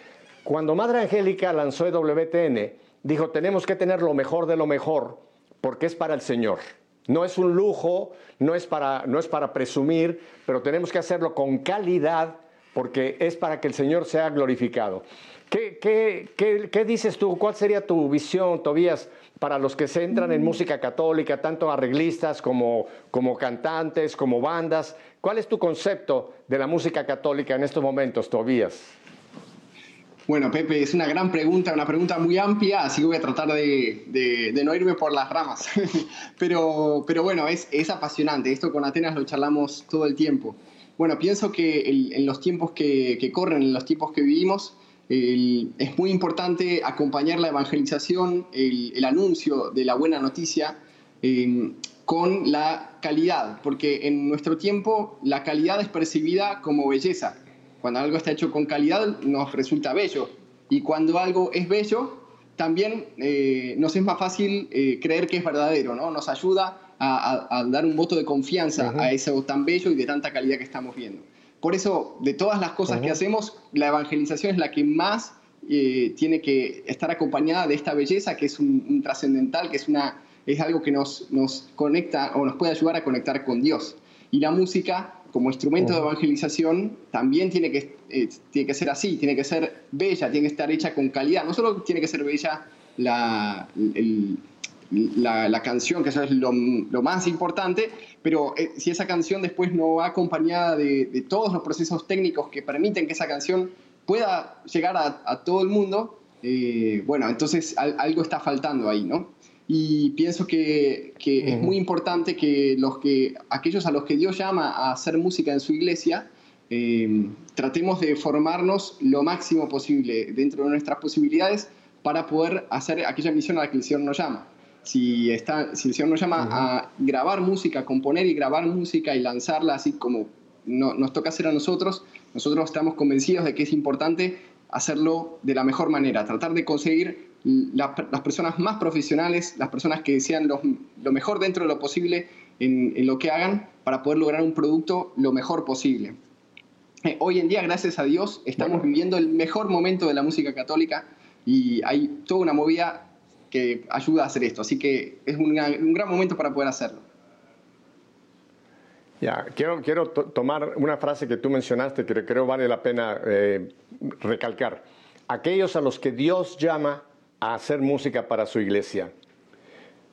Cuando Madre Angélica lanzó WTN, dijo, tenemos que tener lo mejor de lo mejor porque es para el Señor. No es un lujo, no es para, no es para presumir, pero tenemos que hacerlo con calidad porque es para que el Señor sea glorificado. ¿Qué, qué, dices tú? ¿Cuál sería tu visión, Tobías, para los que se entran en música católica, tanto arreglistas como, como cantantes, como bandas? ¿Cuál es tu concepto de la música católica en estos momentos, Tobías? Bueno, Pepe, es una gran pregunta, una pregunta muy amplia, así que voy a tratar de, no irme por las ramas. pero, pero bueno, es, es, apasionante. Esto con Atenas lo charlamos todo el tiempo. Bueno, pienso que en los tiempos que, corren, en los tiempos que vivimos, es muy importante acompañar la evangelización, el, anuncio de la buena noticia em, con la calidad, porque en nuestro tiempo la calidad es percibida como belleza cuando algo está hecho con calidad nos resulta bello. Y cuando algo es bello, también eh, nos es más fácil eh, creer que es verdadero, ¿no? Nos ayuda a, dar un voto de confianza a eso tan bello y de tanta calidad que estamos viendo. Por eso, de todas las cosas que hacemos, la evangelización es la que más eh, tiene que estar acompañada de esta belleza, que es un, trascendental, que es, una, es algo que nos, nos conecta o nos puede ayudar a conectar con Dios. Y la música como instrumento de evangelización también tiene que, eh, tiene que ser así, tiene que ser bella, tiene que estar hecha con calidad. No solo tiene que ser bella la, la, canción, que eso es lo, más importante, pero eh, si esa canción después no va acompañada de, todos los procesos técnicos que permiten que esa canción pueda llegar a, todo el mundo, eh, bueno, entonces algo está faltando ahí, ¿no? Y pienso que, es muy importante que, los que aquellos a los que Dios llama a hacer música en su iglesia, eh, tratemos de formarnos lo máximo posible dentro de nuestras posibilidades para poder hacer aquella misión a la que el Señor nos llama. si, está, si el Señor nos llama a grabar música, componer y grabar música y lanzarla así como no, nos toca hacer a nosotros, nosotros estamos convencidos de que es importante hacerlo de la mejor manera, tratar de conseguir las personas más profesionales, las personas que sean lo mejor dentro de lo posible en, lo que hagan para poder lograr un producto lo mejor posible. Eh, hoy en día, gracias a Dios, estamos viviendo el mejor momento de la música católica y hay toda una movida que ayuda a hacer esto, así que es un gran momento para poder hacerlo. Ya, quiero, quiero tomar una frase que tú mencionaste que creo vale la pena eh, recalcar. Aquellos a los que Dios llama a hacer música para su iglesia.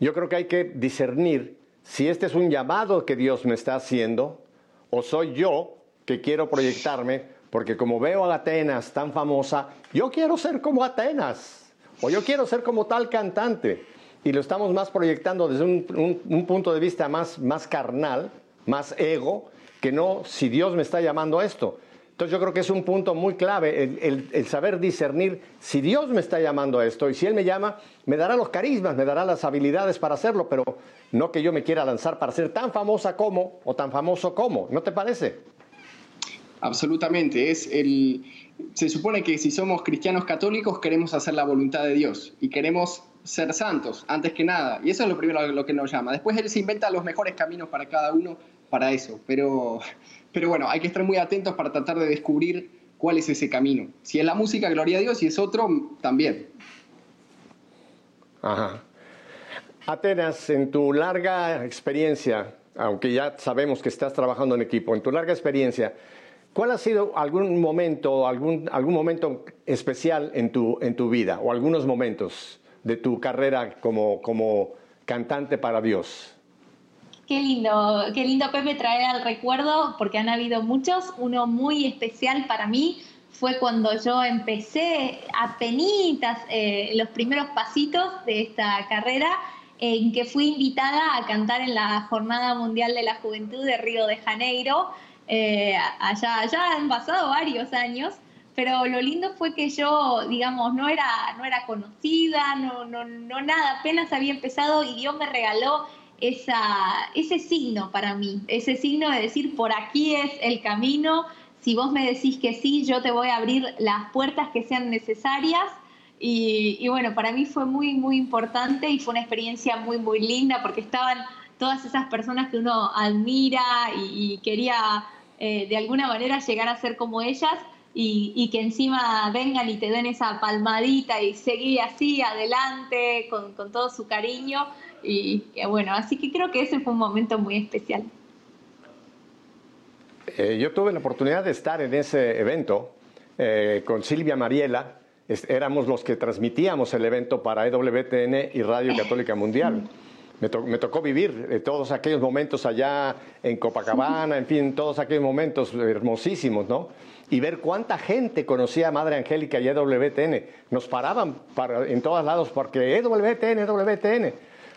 Yo creo que hay que discernir si este es un llamado que Dios me está haciendo o soy yo que quiero proyectarme, porque como veo a Atenas tan famosa, yo quiero ser como Atenas o yo quiero ser como tal cantante. Y lo estamos más proyectando desde un, punto de vista más, más carnal, más ego, que no si Dios me está llamando a esto. Entonces yo creo que es un punto muy clave el, saber discernir si Dios me está llamando a esto y si Él me llama, me dará los carismas, me dará las habilidades para hacerlo, pero no que yo me quiera lanzar para ser tan famosa como o tan famoso como, ¿no te parece? Absolutamente, es el, se supone que si somos cristianos católicos queremos hacer la voluntad de Dios y queremos ser santos antes que nada, y eso es lo primero lo que nos llama. Después Él se inventa los mejores caminos para cada uno para eso, pero pero bueno, hay que estar muy atentos para tratar de descubrir cuál es ese camino. Si es la música, gloria a Dios, si es otro, también. Ajá. Atenas, en tu larga experiencia, aunque ya sabemos que estás trabajando en equipo, en tu larga experiencia, ¿cuál ha sido algún momento, algún, algún momento especial en tu, en tu vida o algunos momentos de tu carrera como, como cantante para Dios? Qué lindo, qué lindo Pepe traer al recuerdo, porque han habido muchos. Uno muy especial para mí fue cuando yo empecé a penitas eh, los primeros pasitos de esta carrera, en que fui invitada a cantar en la Jornada Mundial de la Juventud de Río de Janeiro. Eh, allá, allá han pasado varios años, pero lo lindo fue que yo, digamos, no era, no era conocida, no, no, no nada, apenas había empezado y Dios me regaló esa, ese signo para mí, ese signo de decir, por aquí es el camino, si vos me decís que sí, yo te voy a abrir las puertas que sean necesarias. Y, bueno, para mí fue muy, muy importante y fue una experiencia muy, muy linda porque estaban todas esas personas que uno admira y, quería eh, de alguna manera llegar a ser como ellas y, que encima vengan y te den esa palmadita y seguir así adelante con, con todo su cariño. Y, bueno, así que creo que ese fue un momento muy especial. Eh, yo tuve la oportunidad de estar en ese evento eh, con Silvia Mariela. éramos los que transmitíamos el evento para EWTN y Radio Católica Mundial. Me, me, tocó vivir eh, todos aquellos momentos allá en Copacabana, en fin, todos aquellos momentos hermosísimos, ¿no? Y ver cuánta gente conocía a Madre Angélica y EWTN. Nos paraban para, en todos lados porque EWTN, EWTN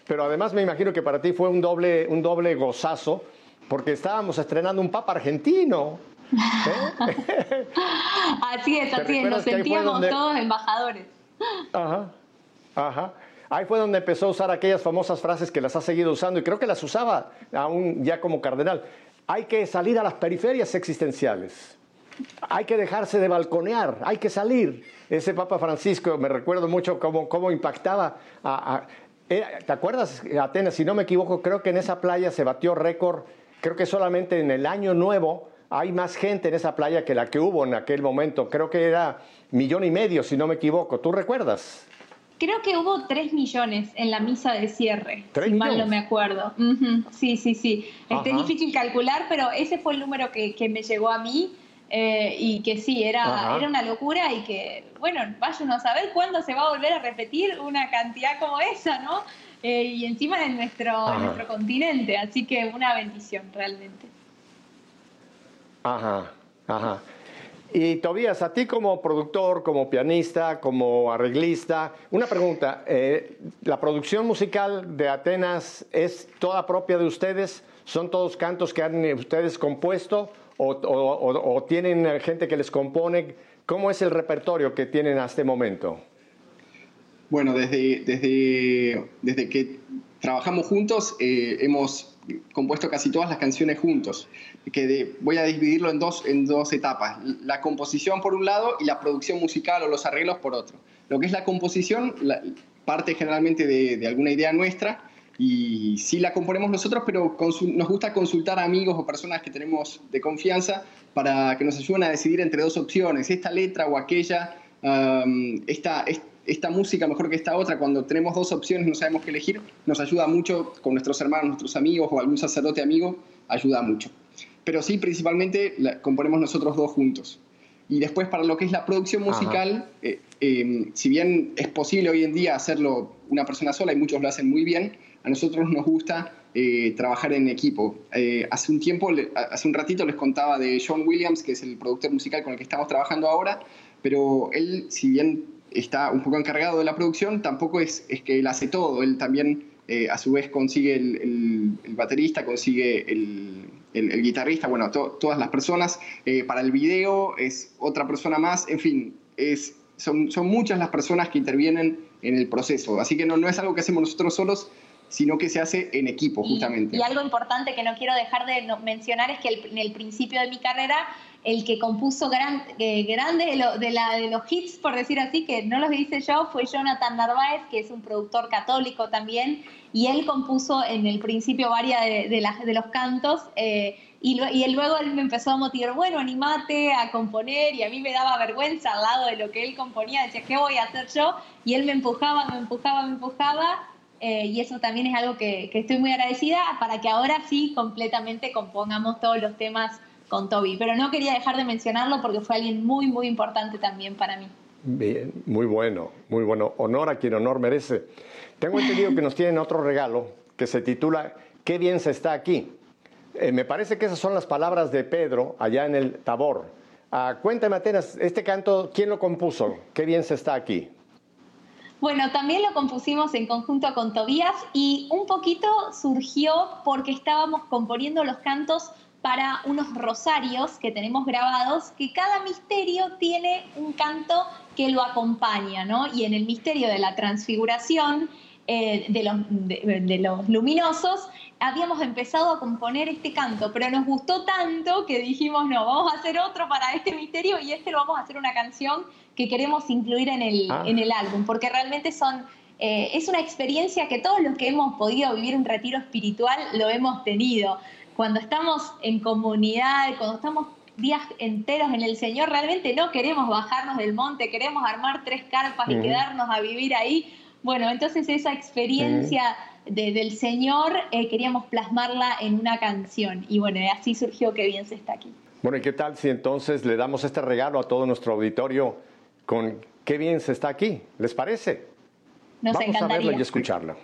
pero además me imagino que para ti fue un doble, un doble gozazo, porque estábamos estrenando un Papa argentino. ¿eh? así es, así es, nos sentíamos todos embajadores. Ajá, ajá. Ahí fue donde empezó a usar aquellas famosas frases que las ha seguido usando y creo que las usaba aún ya como cardenal. Hay que salir a las periferias existenciales. Hay que dejarse de balconear, hay que salir. Ese Papa Francisco, me recuerdo mucho cómo, cómo impactaba a, ¿Te acuerdas, Atenas? Si no me equivoco, creo que en esa playa se batió récord. Creo que solamente en el año nuevo hay más gente en esa playa que la que hubo en aquel momento. Creo que era millón y medio, si no me equivoco. ¿Tú recuerdas? Creo que hubo tres millones en la misa de cierre, si mal no me acuerdo. Sí, sí, sí. Este, es difícil calcular, pero ese fue el número que, que me llegó a mí. Eh, y que sí, era, era una locura y que, bueno, vayan a saber cuándo se va a volver a repetir una cantidad como esa, ¿no? Eh, y encima en nuestro, en nuestro continente, así que una bendición realmente. Ajá, ajá. Y Tobías, a ti como productor, como pianista, como arreglista, una pregunta. Eh, ¿La producción musical de Atenas es toda propia de ustedes? ¿Son todos cantos que han ustedes compuesto o, tienen gente que les compone? ¿Cómo es el repertorio que tienen hasta este momento? Bueno, desde, desde, desde que trabajamos juntos eh, hemos compuesto casi todas las canciones juntos, que voy a dividirlo en dos, en dos etapas, la composición por un lado y la producción musical o los arreglos por otro. Lo que es la composición parte generalmente de, alguna idea nuestra y sí la componemos nosotros, pero nos gusta consultar a amigos o personas que tenemos de confianza para que nos ayuden a decidir entre dos opciones, esta letra o aquella, esta, esta música mejor que esta otra, cuando tenemos dos opciones no sabemos qué elegir, nos ayuda mucho con nuestros hermanos, nuestros amigos o algún sacerdote amigo, ayuda mucho. Pero sí, principalmente la componemos nosotros dos juntos. Y después para lo que es la producción musical, eh, em, si bien es posible hoy en día hacerlo una persona sola y muchos lo hacen muy bien, a nosotros nos gusta eh, trabajar en equipo. Eh, hace un tiempo, hace un ratito les contaba de John Williams, que es el productor musical con el que estamos trabajando ahora, pero él, si bien está un poco encargado de la producción, tampoco es, es que él hace todo, él también eh, a su vez consigue el, baterista, consigue el, guitarrista, bueno, todas las personas. para el video es otra persona más, en fin, es, son, son muchas las personas que intervienen en el proceso, así que no, no es algo que hacemos nosotros solos, sino que se hace en equipo, justamente. Y, algo importante que no quiero dejar de mencionar es que en el principio de mi carrera, el que compuso gran, eh, grande de, la, de, los hits, por decir así, que no los hice yo, fue Jonathan Narváez, que es un productor católico también, y él compuso en el principio varias de, las, de los cantos. Eh, y, y, luego él me empezó a motivar, bueno, animate a componer, y a mí me daba vergüenza al lado de lo que él componía, decía, ¿qué voy a hacer yo? Y él me empujaba, me empujaba, me empujaba, eh, y eso también es algo que, estoy muy agradecida para que ahora sí completamente compongamos todos los temas con Toby. Pero no quería dejar de mencionarlo porque fue alguien muy, muy importante también para mí. Bien, muy bueno, muy bueno. Honor a quien honor merece. Tengo entendido que nos tienen otro regalo que se titula Qué bien se está aquí. Eh, me parece que esas son las palabras de Pedro allá en el Tabor. Ah, cuéntame, Atenas, este canto, ¿quién lo compuso? Qué bien se está aquí. Bueno, también lo compusimos en conjunto con Tobías y un poquito surgió porque estábamos componiendo los cantos para unos rosarios que tenemos grabados, que cada misterio tiene un canto que lo acompaña, ¿no? Y en el misterio de la transfiguración eh, de, los, de, los luminosos, habíamos empezado a componer este canto, pero nos gustó tanto que dijimos, no, vamos a hacer otro para este misterio y este lo vamos a hacer una canción que queremos incluir en el, ah. en el álbum, porque realmente son, eh, es una experiencia que todos los que hemos podido vivir un retiro espiritual lo hemos tenido. Cuando estamos en comunidad, cuando estamos días enteros en el Señor, realmente no queremos bajarnos del monte, queremos armar tres carpas y quedarnos a vivir ahí. Bueno, entonces esa experiencia del Señor eh, queríamos plasmarla en una canción y bueno, así surgió que bien se está aquí. Bueno, ¿y qué tal si entonces le damos este regalo a todo nuestro auditorio con qué bien se está aquí. ¿Les parece? Nos Vamos a verlo y escucharlo.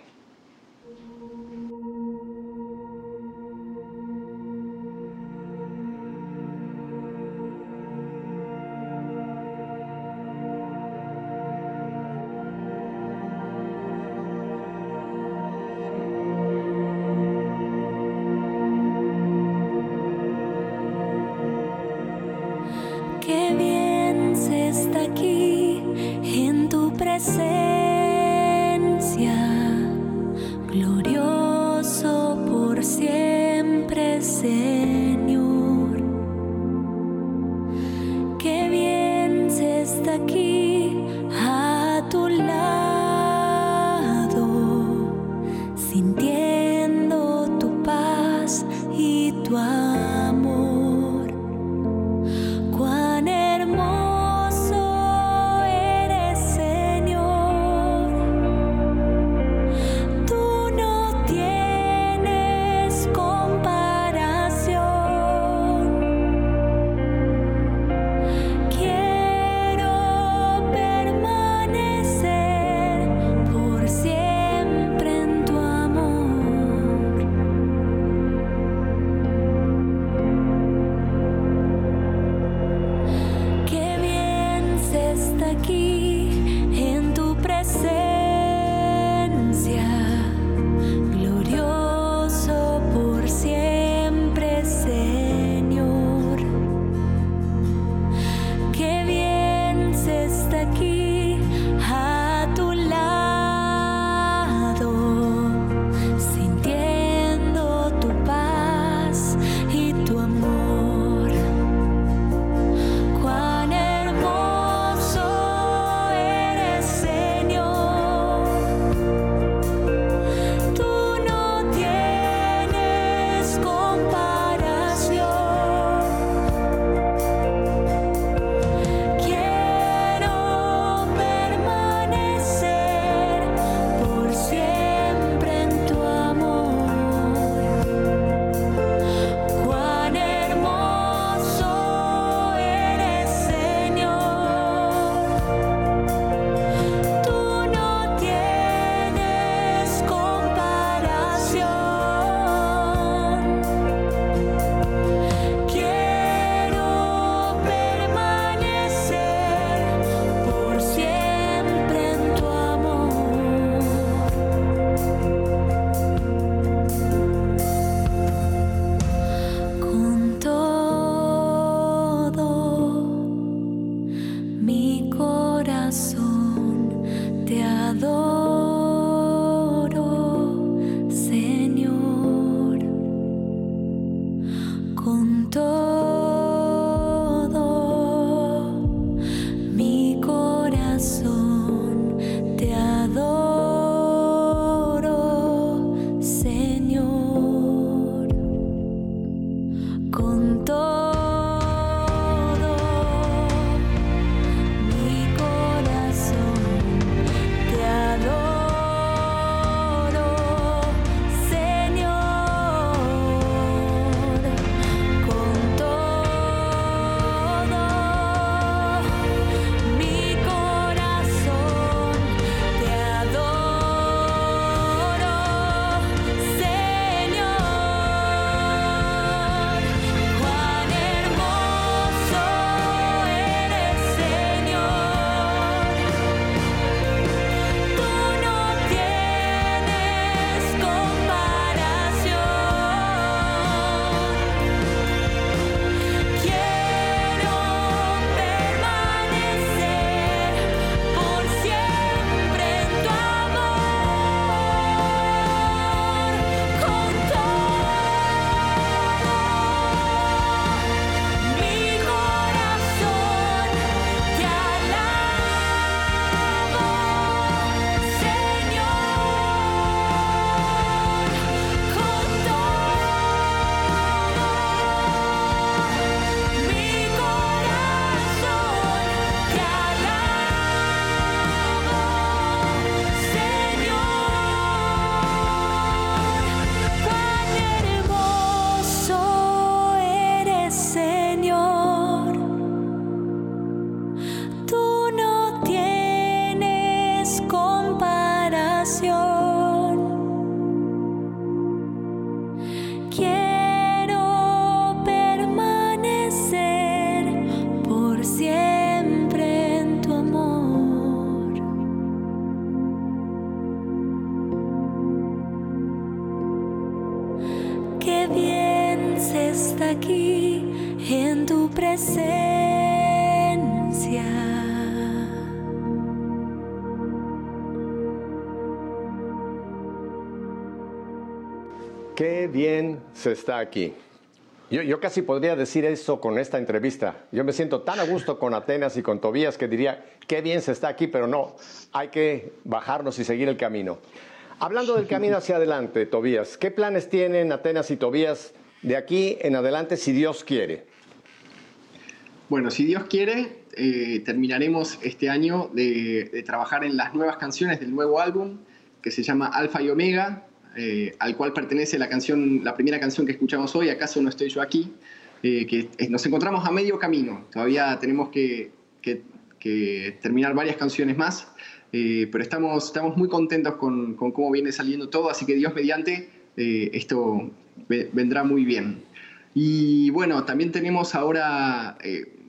Está aquí. Yo, casi podría decir eso con esta entrevista. Yo me siento tan a gusto con Atenas y con Tobías que diría, qué bien se está aquí, pero no, hay que bajarnos y seguir el camino. Hablando del camino hacia adelante, Tobías, ¿qué planes tienen Atenas y Tobías de aquí en adelante si Dios quiere? Bueno, si Dios quiere, eh, terminaremos este año de, de trabajar en las nuevas canciones del nuevo álbum que se llama Alfa y Omega, eh, al cual pertenece la canción, la primera canción que escuchamos hoy, ¿Acaso no estoy yo aquí? Eh, que nos encontramos a medio camino, todavía tenemos que, terminar varias canciones más, eh, pero estamos, estamos muy contentos con, cómo viene saliendo todo, así que Dios mediante, esto vendrá muy bien. Y bueno, también tenemos ahora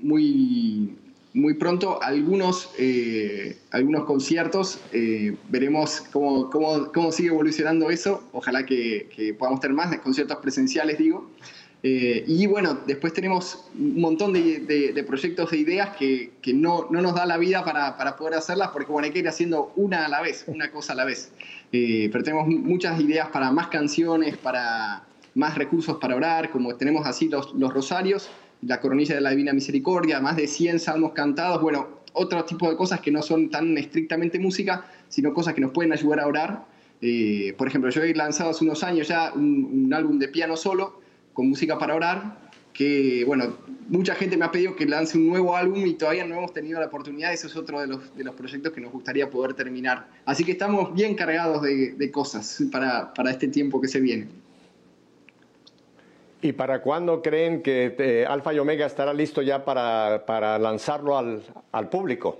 muy muy pronto algunos, eh, algunos conciertos. Eh, veremos cómo, cómo, cómo, sigue evolucionando eso. Ojalá que, que, podamos tener más de conciertos presenciales, digo. Eh, y bueno, después tenemos un montón de, de, proyectos e ideas que, que no, no, nos da la vida para, para, poder hacerlas, porque bueno, hay que ir haciendo una a la vez, una cosa a la vez. pero tenemos muchas ideas para más canciones, para más recursos para orar, como tenemos así los, los rosarios la coronilla de la Divina Misericordia, más de 100 salmos cantados, bueno, otro tipo de cosas que no son tan estrictamente música, sino cosas que nos pueden ayudar a orar. Eh, por ejemplo, yo he lanzado hace unos años ya un, álbum de piano solo, con música para orar, que, bueno, mucha gente me ha pedido que lance un nuevo álbum y todavía no hemos tenido la oportunidad, ese es otro de los, de los proyectos que nos gustaría poder terminar. Así que estamos bien cargados de, de cosas para, para este tiempo que se viene. ¿Y para cuándo creen que eh, Alfa y Omega estará listo ya para, para lanzarlo al, al, público?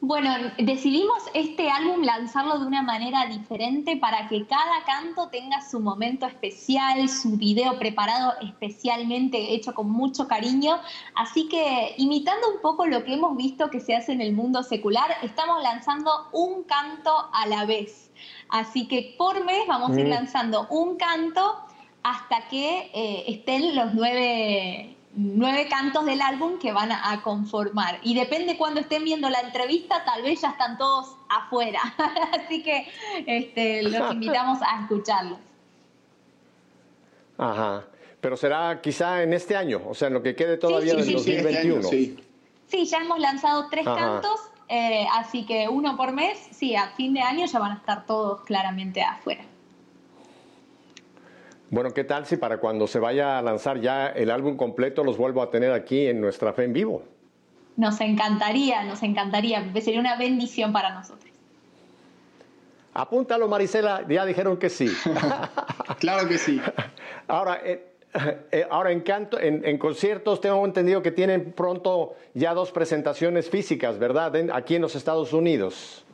Bueno, decidimos este álbum lanzarlo de una manera diferente para que cada canto tenga su momento especial, su video preparado especialmente, hecho con mucho cariño. Así que, imitando un poco lo que hemos visto que se hace en el mundo secular, estamos lanzando un canto a la vez. Así que por mes vamos a ir mm. lanzando un canto hasta que eh, estén los nueve, cantos del álbum que van a, conformar. Y depende cuando estén viendo la entrevista, tal vez ya están todos afuera. Así que este, los invitamos a escucharlos. Ajá. pero será quizá en este año, o sea, en lo que quede todavía del 2021. Sí, sí, ya hemos lanzado tres cantos, eh, así que uno por mes, sí, a fin de año ya van a estar todos claramente afuera. Bueno, ¿qué tal si para cuando se vaya a lanzar ya el álbum completo los vuelvo a tener aquí en nuestra fe en vivo? Nos encantaría, nos encantaría, sería una bendición para nosotros. Apúntalo, Marisela, ya dijeron que sí. claro que sí. Ahora, eh, eh, ahora en, canto, en, conciertos tengo entendido que tienen pronto ya dos presentaciones físicas, ¿verdad? aquí en los Estados Unidos.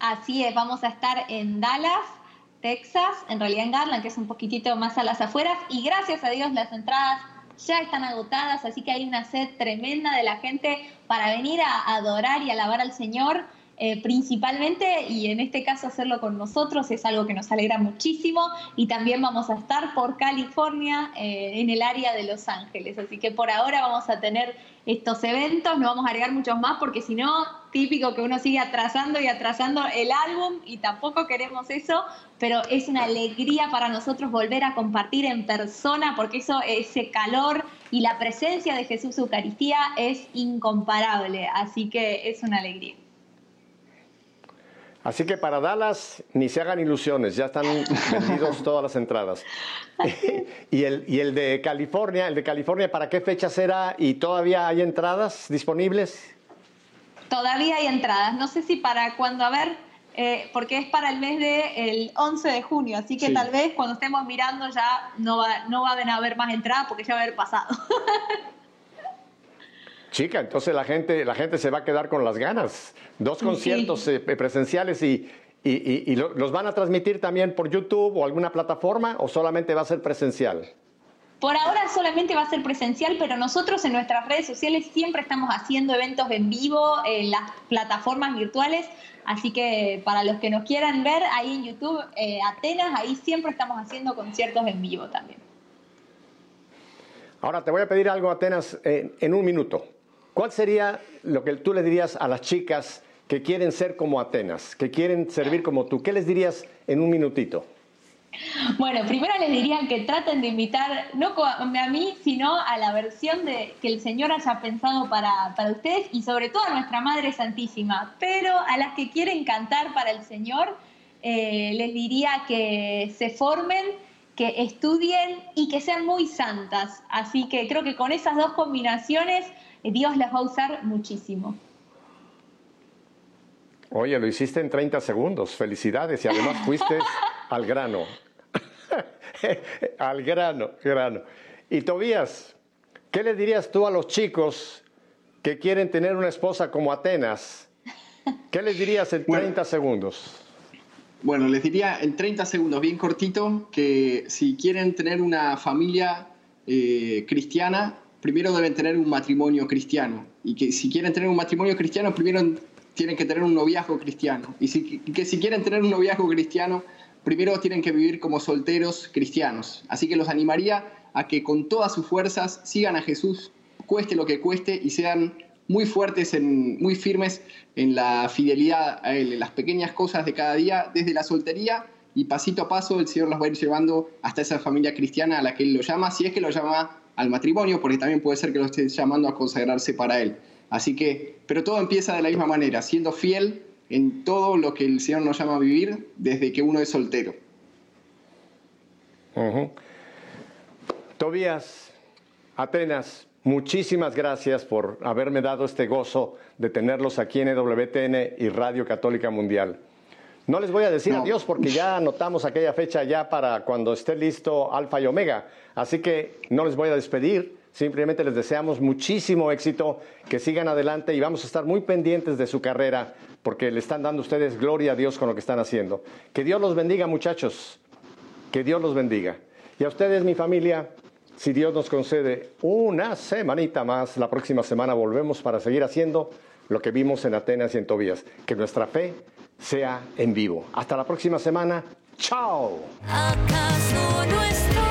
Así es, vamos a estar en Dallas, Texas, en realidad en Garland, que es un poquitito más a las afueras, y gracias a Dios las entradas ya están agotadas, así que hay una sed tremenda de la gente para venir a adorar y alabar al Señor. Eh, principalmente, y en este caso hacerlo con nosotros es algo que nos alegra muchísimo, y también vamos a estar por California, eh, en el área de Los Ángeles. Así que por ahora vamos a tener estos eventos, no vamos a agregar muchos más porque si no, típico que uno sigue atrasando y atrasando el álbum y tampoco queremos eso, pero es una alegría para nosotros volver a compartir en persona porque eso, ese calor y la presencia de Jesús Eucaristía es incomparable, así que es una alegría. Así que para Dallas ni se hagan ilusiones, ya están vendidos todas las entradas. y, el, y el de California, el de California, ¿para qué fecha será y todavía hay entradas disponibles? Todavía hay entradas, no sé si para cuando, a ver, eh, porque es para el mes del de, 11 de junio, así que tal vez cuando estemos mirando ya no, va, no van a haber más entradas porque ya va a haber pasado. Chica, entonces la gente, la gente se va a quedar con las ganas. Dos conciertos eh, presenciales y, y, los van a transmitir también por YouTube o alguna plataforma o solamente va a ser presencial. Por ahora solamente va a ser presencial, pero nosotros en nuestras redes sociales siempre estamos haciendo eventos en vivo en las plataformas virtuales. Así que para los que nos quieran ver ahí en YouTube, eh, Atenas, ahí siempre estamos haciendo conciertos en vivo también. Ahora te voy a pedir algo, Atenas, en un minuto. ¿Cuál sería lo que tú le dirías a las chicas que quieren ser como Atenas, que quieren servir como tú? ¿Qué les dirías en un minutito? Bueno, primero les diría que traten de invitar, no a mí, sino a la versión de que el Señor haya pensado para, ustedes y sobre todo a nuestra Madre Santísima. Pero a las que quieren cantar para el Señor, eh, les diría que se formen, que estudien y que sean muy santas. Así que creo que con esas dos combinaciones Dios las va a usar muchísimo. Oye, lo hiciste en 30 segundos, felicidades y además fuiste al grano, al grano, grano. Y Tobías, ¿qué le dirías tú a los chicos que quieren tener una esposa como Atenas? ¿Qué les dirías en 30 segundos? Bueno, les diría en 30 segundos, bien cortito, que si quieren tener una familia eh, cristiana, primero deben tener un matrimonio cristiano. Y que si quieren tener un matrimonio cristiano, primero tienen que tener un noviazgo cristiano. Y que si quieren tener un noviazgo cristiano, primero tienen que vivir como solteros cristianos. Así que los animaría a que con todas sus fuerzas sigan a Jesús, cueste lo que cueste, y sean muy fuertes, en, muy firmes en la fidelidad a Él, en las pequeñas cosas de cada día, desde la soltería y pasito a paso el Señor los va a ir llevando hasta esa familia cristiana a la que Él lo llama, si es que lo llama al matrimonio, porque también puede ser que lo esté llamando a consagrarse para él. Así que, pero todo empieza de la misma manera, siendo fiel en todo lo que el Señor nos llama a vivir desde que uno es soltero. Tobías, Atenas, muchísimas gracias por haberme dado este gozo de tenerlos aquí en EWTN y Radio Católica Mundial. No les voy a decir adiós porque ya anotamos aquella fecha ya para cuando esté listo Alfa y Omega. Así que no les voy a despedir. Simplemente les deseamos muchísimo éxito, que sigan adelante y vamos a estar muy pendientes de su carrera porque le están dando ustedes gloria a Dios con lo que están haciendo. Que Dios los bendiga muchachos, que Dios los bendiga. Y a ustedes, mi familia, si Dios nos concede una semanita más, la próxima semana volvemos para seguir haciendo lo que vimos en Atenas y en Tobías. Que nuestra fe sea en vivo. Hasta la próxima semana. Chao. ¿Acaso